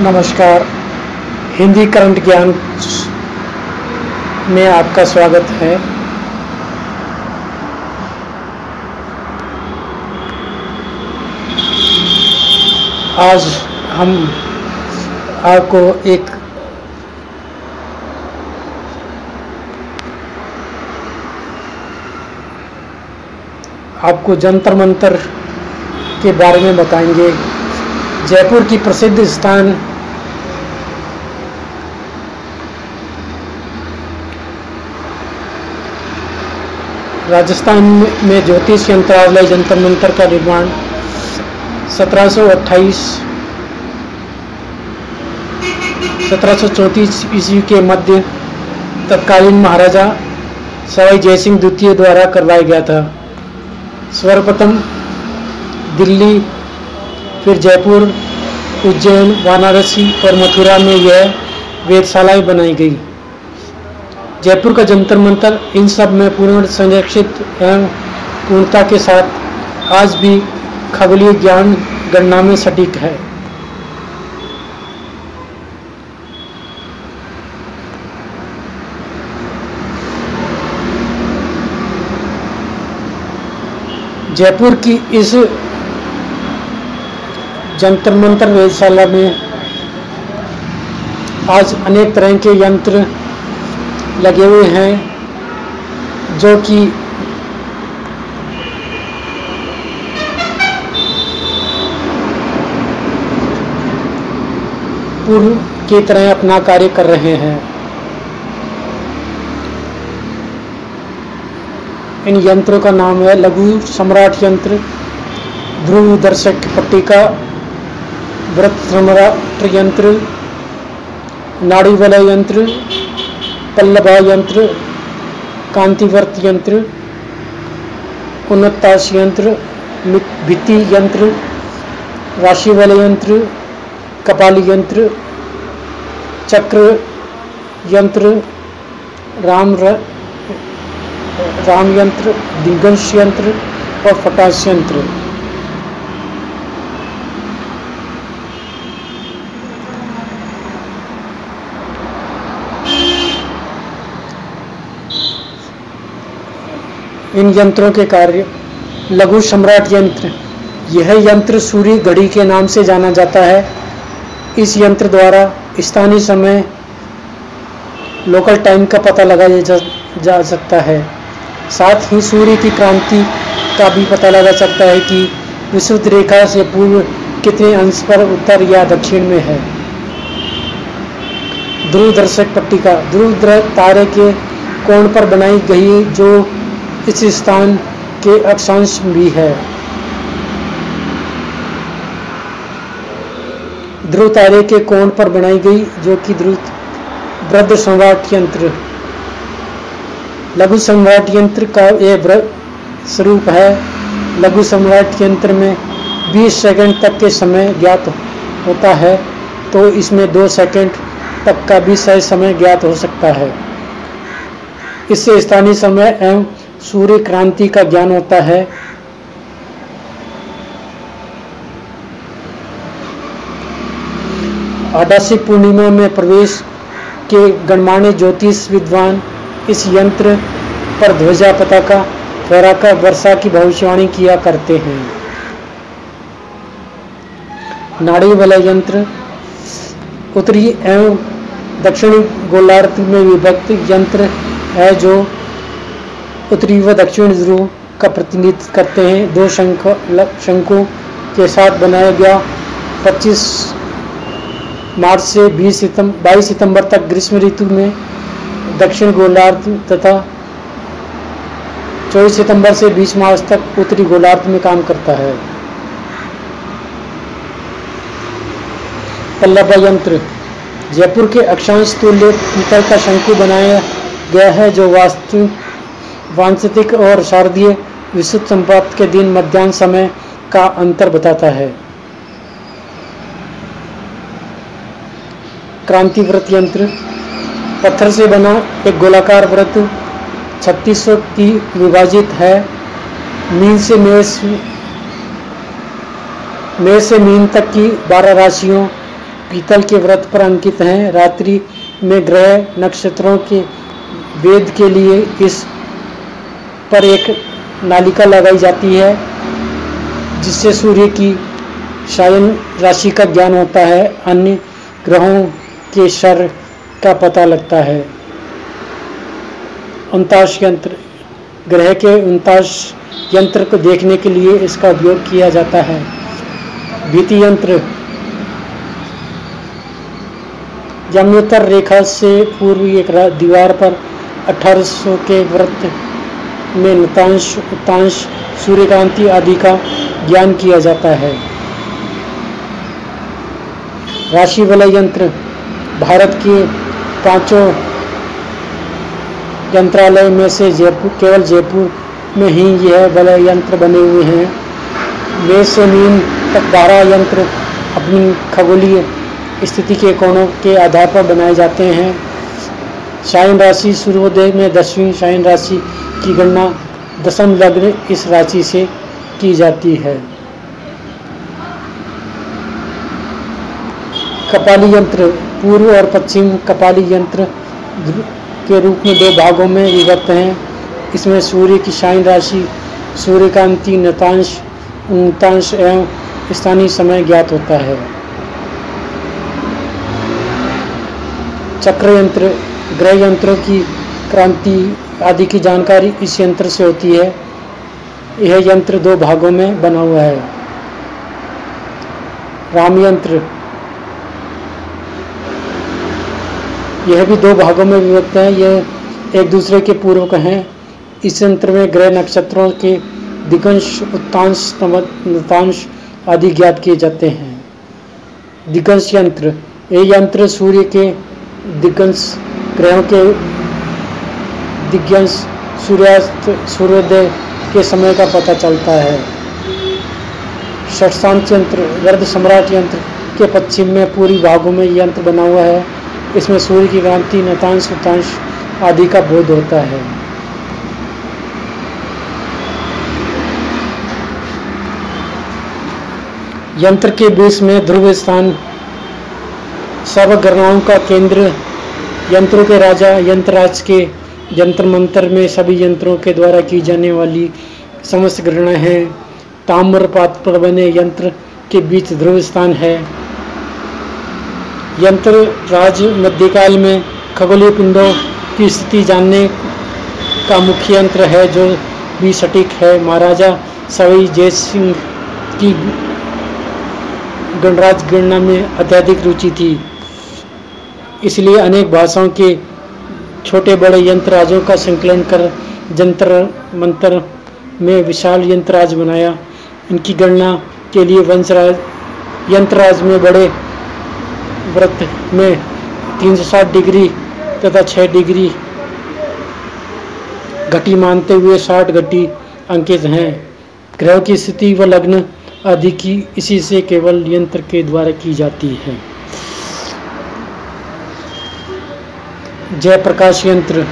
नमस्कार। हिंदी करंट ज्ञान में आपका स्वागत है। आज हम आपको एक आपको जंतर मंतर के बारे में बताएँगे। जयपुर की प्रसिद्ध स्थान राजस्थान में ज्योतिष यंत्रालय जंतर मंतर का निर्माण 1728 1734 ईस्वी के मध्य तत्कालीन महाराजा सवाई जयसिंह द्वितीय द्वारा करवाया गया था। सर्वप्रथम दिल्ली, फिर जयपुर, उज्जैन, वाराणसी और मथुरा में यह वेधशालाएँ बनाई गई। जयपुर का जंतर मंतर, इन सब में पूर्ण संरक्षित एवं पूर्णता के साथ आज भी खगोलीय ज्ञान गणना में सटीक है। जयपुर की इस जंतर मंतर वेधशाला में आज अनेक तरह के यंत्र लगे हुए हैं, जो कि पूर्व की तरह अपना कार्य कर रहे हैं। इन यंत्रों का नाम है लघु सम्राट यंत्र ध्रुव दर्शक पट्टिका, व्रत सम्राट यंत्र नाड़ी वलय यंत्र पल्लभा यंत्र कांतिवर्त यंत्र उन्नताश यंत्र भित्ति यंत्र राशि वाले यंत्र कपाली यंत्र चक्र यंत्र राम र, राम यंत्र दिगंश यंत्र और फटाश यंत्र इन यंत्रों के कार्य। लघु सम्राट यंत्र। यह यंत्र सूर्य घड़ी के नाम से जाना जाता है। इस यंत्र द्वारा स्थानीय समय लोकल टाइम का पता लगाया जा, जा सकता है। साथ ही सूर्य की क्रांति का भी पता लगा सकता है कि विशुद्ध रेखा से पूर्व कितने अंश पर उत्तर या दक्षिण में है। ध्रुव दर्शक पट्टिका ध्रुव तारे के कोण पर बनाई गई जो इस स्थान के अक्षांश भी है। ध्रुव तारे के कोण पर बनाई गई, जो कि ध्रुव, वृद्ध सम्राट यंत्र। लघु सम्राट यंत्र का यह स्वरूप है। लघु सम्राट यंत्र में 20 सेकंड तक के समय ज्ञात होता है तो इसमें दो सेकंड तक का भी सही समय ज्ञात हो सकता है। इससे स्थानीय समय एवं सूर्य क्रांति का ज्ञान होता है। आडासी पूर्णिमा में प्रवेश के गणमान्य ज्योतिष विद्वान इस यंत्र पर ध्वजा पताका फहराकर वर्षा की भविष्यवाणी किया करते हैं। नाड़ी वाला यंत्र उत्तरी एवं दक्षिणी गोलार्ध में विभक्त यंत्र है जो उत्तरी व दक्षिण ध्रुव का प्रतिनिधित्व करते हैं। दो शंख शंकु के साथ बनाया गया 25 मार्च से 20 सितंबर 22 सितंबर तक ग्रीष्म ऋतु में दक्षिण गोलार्ध तथा 24 सितंबर से 20 मार्च तक उत्तरी गोलार्ध में काम करता है। पल्लभ यंत्र, जयपुर के अक्षांश तुल्य पीतल का शंकु बनाया गया है, जो वास्तु वांछिक और शारदीय विशुद्ध संपात के दिन मध्यान्ह समय का अंतर बताता है। क्रांति व्रत यंत्र, पत्थर से बना एक गोलाकार व्रत 3600 की विभाजित है। मीन से मेष मेष से मीन तक की 12 राशियों पीतल के व्रत पर अंकित हैं। रात्रि में ग्रह नक्षत्रों के वेद के लिए इस पर एक नालिका लगाई जाती है, जिससे सूर्य की शायन राशि का ज्ञान होता है, अन्य ग्रहों के शर का पता लगता है। उनताश यंत्र, ग्रह के उनताश यंत्र को देखने के लिए इसका उपयोग किया जाता है। भीति यंत्र, यमुनोत्तर रेखा से पूर्व एक दीवार पर 1800 के व्रत में नतांश उत्तांश सूर्यकांति आदि का ज्ञान किया जाता है। राशि वलय यंत्र, भारत के पाँचों यंत्रालय में से जयपुर, केवल जयपुर में ही यह वलय यंत्र बने हुए हैं। वे से मीन तक बारह यंत्र अपनी खगोलीय स्थिति के कोणों के आधार पर बनाए जाते हैं। शायन राशि सूर्योदय में दसवीं शायन राशि की गणना दशम लग्न इस राशि से की जाती है। कपाली यंत्र, पूर्व और पश्चिम कपाली यंत्र के रूप में दो भागों में विभक्त हैं। इसमें सूर्य की शाइन राशि, सूर्यकांति नतांश उनतांश एवं स्थानीय समय ज्ञात होता है। चक्र यंत्र, ग्रह यंत्रों की क्रांति आदि की जानकारी इस यंत्र से होती है। यह यंत्र दो भागों में बना हुआ है। राम यंत्र। यह भी दो भागों में विभक्त है। यह एक दूसरे के पूर्वक हैं। इस यंत्र में ग्रह नक्षत्रों के दिगंश उत्तांश नतांश आदि ज्ञात किए जाते हैं। दिगंश यंत्र। यह यंत्र सूर्य के दिगंश ग्रहों के दिग्यांश सूर्यास्त, सूर्योदय के समय का पता चलता है। षटशांत यंत्र वर्द सम्राट यंत्र के पश्चिम में पूरी भागों में यंत्र बना हुआ है। इसमें सूर्य की क्रांति, नतांश उतांश आदि का बोध होता है। यंत्र के बीच में ध्रुव स्थान सर्वगणनाओं का केंद्र, यंत्रों के राजा, यंत्रराज के यंत्र मंत्र में सभी यंत्रों के द्वारा की जाने वाली समस्त गणना है। ताम्र पात्र पर बने यंत्र के बीच ध्रुव स्थान है। यंत्र राज मध्यकाल में खगोलीय पिंडों की स्थिति जानने का मुख्य यंत्र है, जो भी सटीक है। महाराजा सवई जय सिंह की गणराज गणना में अत्यधिक रुचि थी। इसलिए अनेक भाषाओं के छोटे बड़े यंत्रराजों का संकलन कर जंतर मंत्र में विशाल यंत्रराज बनाया। इनकी गणना के लिए वंशराज यंत्रराज में बड़े व्रत में 360 डिग्री तथा 6 डिग्री घटी मानते हुए 60 घटी अंकित हैं। ग्रह की स्थिति व लग्न आदि की इसी से केवल यंत्र के द्वारा की जाती है। जय प्रकाश यंत्र।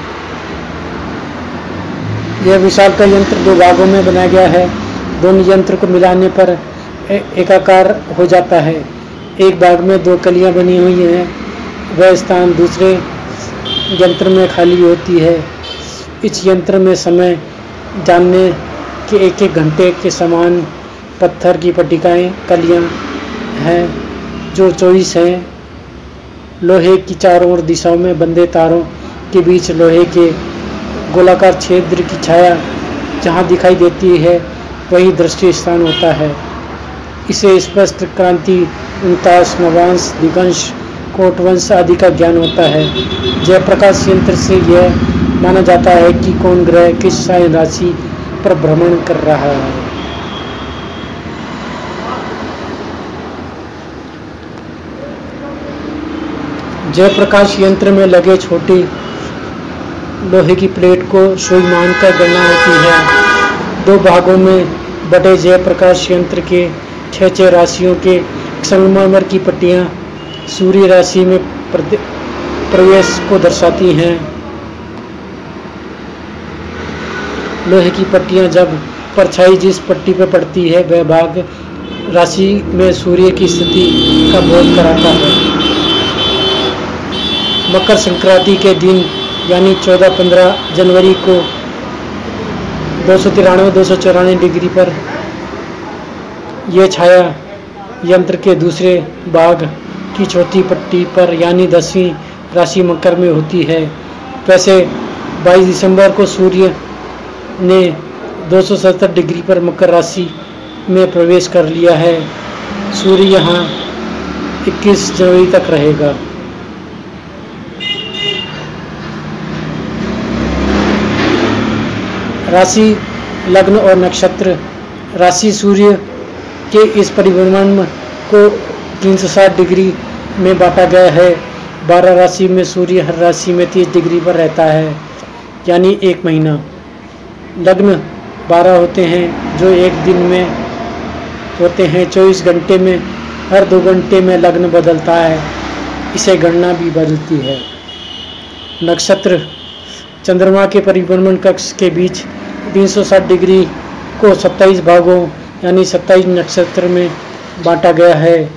यह विशाल का यंत्र दो भागों में बनाया गया है। दोनों यंत्र को मिलाने पर एकाकार हो जाता है। एक भाग में दो कलियाँ बनी हुई हैं। वह स्थान दूसरे यंत्र में खाली होती है। इस यंत्र में समय जानने के एक एक घंटे के समान पत्थर की पट्टिकाएँ, कलियाँ हैं, जो चौबीस हैं। लोहे की चारों ओर दिशाओं में बंधे तारों के बीच लोहे के गोलाकार क्षेत्र की छाया जहाँ दिखाई देती है, वही दृष्टि स्थान होता है। इसे स्पष्ट क्रांति उनताश नवांश दिगंश, कोटवंश आदि का ज्ञान होता है। जयप्रकाश यंत्र से यह माना जाता है कि कौन ग्रह किस राशि पर भ्रमण कर रहा है। जयप्रकाश यंत्र में लगे छोटी लोहे की प्लेट को सुई मानकर गणना होती है। दो भागों में बटे जयप्रकाश यंत्र के छः छः राशियों के संगमरमर की पट्टियाँ सूर्य राशि में प्रवेश को दर्शाती हैं। लोहे की पट्टियाँ जब परछाई जिस पट्टी पर पड़ती है, वह भाग राशि में सूर्य की स्थिति का बोध कराता है। मकर संक्रांति के दिन, यानी 14-15 जनवरी को दो सौ तिरानवे, दो सौ चौरानवे डिग्री पर यह छाया यंत्र के दूसरे भाग की चौथी पट्टी पर, यानी दसवीं राशि मकर में होती है। वैसे 22 दिसंबर को सूर्य ने 270 डिग्री पर मकर राशि में प्रवेश कर लिया है। सूर्य यहाँ 21 जनवरी तक रहेगा। राशि, लग्न और नक्षत्र। राशि सूर्य के इस परिभ्रमण को 360 डिग्री में बांटा गया है। 12 राशि में सूर्य, हर राशि में 30 डिग्री पर रहता है, यानी एक महीना। लग्न 12 होते हैं, जो एक दिन में होते हैं। 24 घंटे में, हर दो घंटे में लग्न बदलता है। इसे गणना भी बदलती है। नक्षत्र, चंद्रमा के परिभ्रमण कक्ष के बीच 360 डिग्री को 27 भागों, यानी 27 नक्षत्र में बांटा गया है।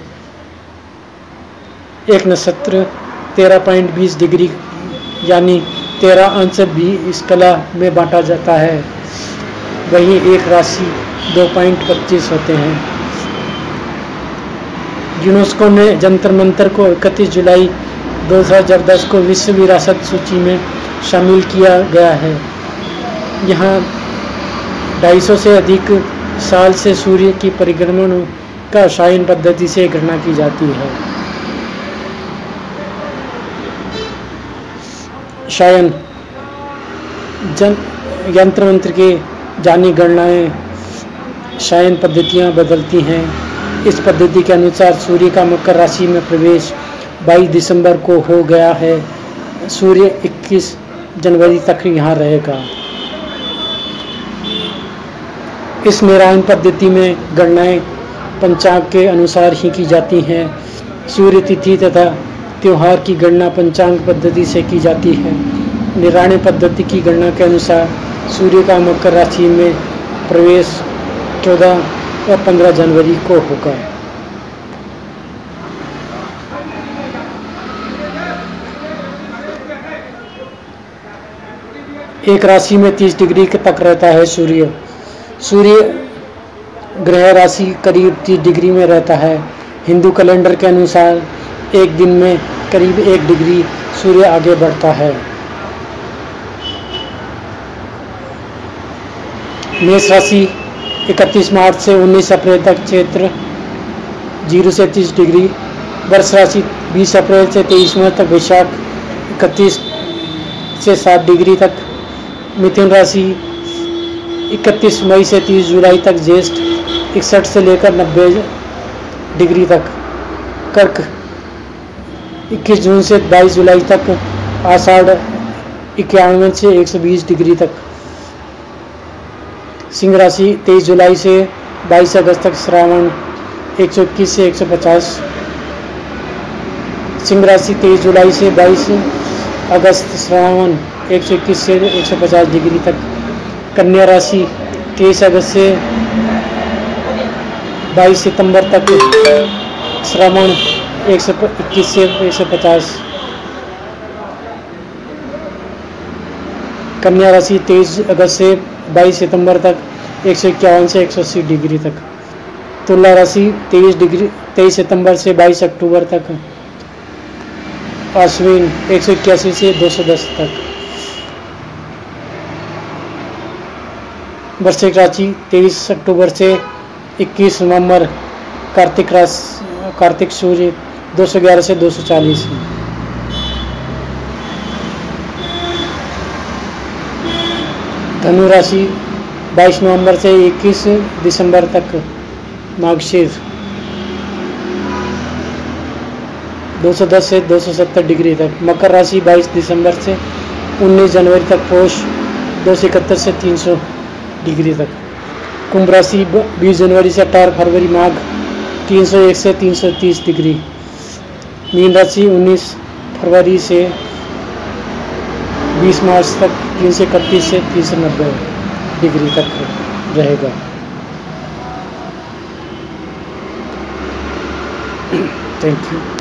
एक नक्षत्र 13.20 डिग्री, यानी 13 अंश भी इस कला में बांटा जाता है। वहीं एक राशि 2.25 होते हैं। यूनेस्को ने जंतर मंतर को 31 जुलाई 2010 को विश्व विरासत सूची में शामिल किया गया है। यहाँ 250 से अधिक साल से सूर्य की परिक्रमण का शायन पद्धति से गणना की जाती है। शायन जन यंत्र मंत्र के जानी गणनाएँ शायन पद्धतियाँ बदलती हैं। इस पद्धति के अनुसार सूर्य का मकर राशि में प्रवेश 22 दिसंबर को हो गया है। सूर्य 21 जनवरी तक यहाँ रहेगा। इस मेरायन पद्धति में गणनाएँ पंचांग के अनुसार ही की जाती हैं। सूर्य तिथि तथा त्यौहार की गणना पंचांग पद्धति से की जाती है। निराणे पद्धति की गणना के अनुसार सूर्य का मकर राशि में प्रवेश 14 या 15 जनवरी को होगा। एक राशि में 30 डिग्री तक रहता है सूर्य। सूर्य ग्रह राशि करीब 30 डिग्री में रहता है। हिंदू कैलेंडर के अनुसार एक दिन में करीब एक डिग्री सूर्य आगे बढ़ता है। मेष राशि 31 मार्च से 19 अप्रैल तक क्षेत्र ज़ीरो से 30 डिग्री वर्ष राशि 20 अप्रैल से 23 मई तक, वैशाख इकतीस से 7 डिग्री तक, मिथुन राशि 31 मई से 30 जुलाई तक ज्येष्ठ इकसठ से लेकर 90 डिग्री तक, कर्क 21 जून से 22 जुलाई तक, आषाढ़ इक्यानवे से 120 डिग्री तक। सिंह राशि 23 जुलाई से 22 अगस्त तक, श्रावण 121 से 150 सिंह राशि 23 जुलाई से 22 अगस्त, श्रावण 121 से 150 डिग्री तक। कन्या राशि 23 अगस्त से 22 सितंबर तक श्रावण 121 से 150 कन्या राशि 23 अगस्त से 22 सितंबर तक एक सौ इक्यावन से 180 डिग्री तक। तुला राशि 23 डिग्री 23 सितंबर से 22 अक्टूबर तक। अश्विन एक सौ इक्यासी से 210 तक। वृश्चिक राशि 23 अक्टूबर से 21 नवंबर, कार्तिक राशि कार्तिक सूर्य 211 से 240 धनु राशि 22 नवंबर से 21 दिसंबर तक मार्गशीर 210 से 270 डिग्री तक। मकर राशि 22 दिसंबर से 19 जनवरी तक, पोष दो सौ इकहत्तर से 300 डिग्री तक। कुंभ राशि 20 जनवरी से 18 फरवरी माघ 301 से 330 डिग्री। मीन राशि 19 फरवरी से 20 मार्च तक, तीन सौ इकतीस से तीन सौ नब्बे डिग्री तक रहेगा। Thank you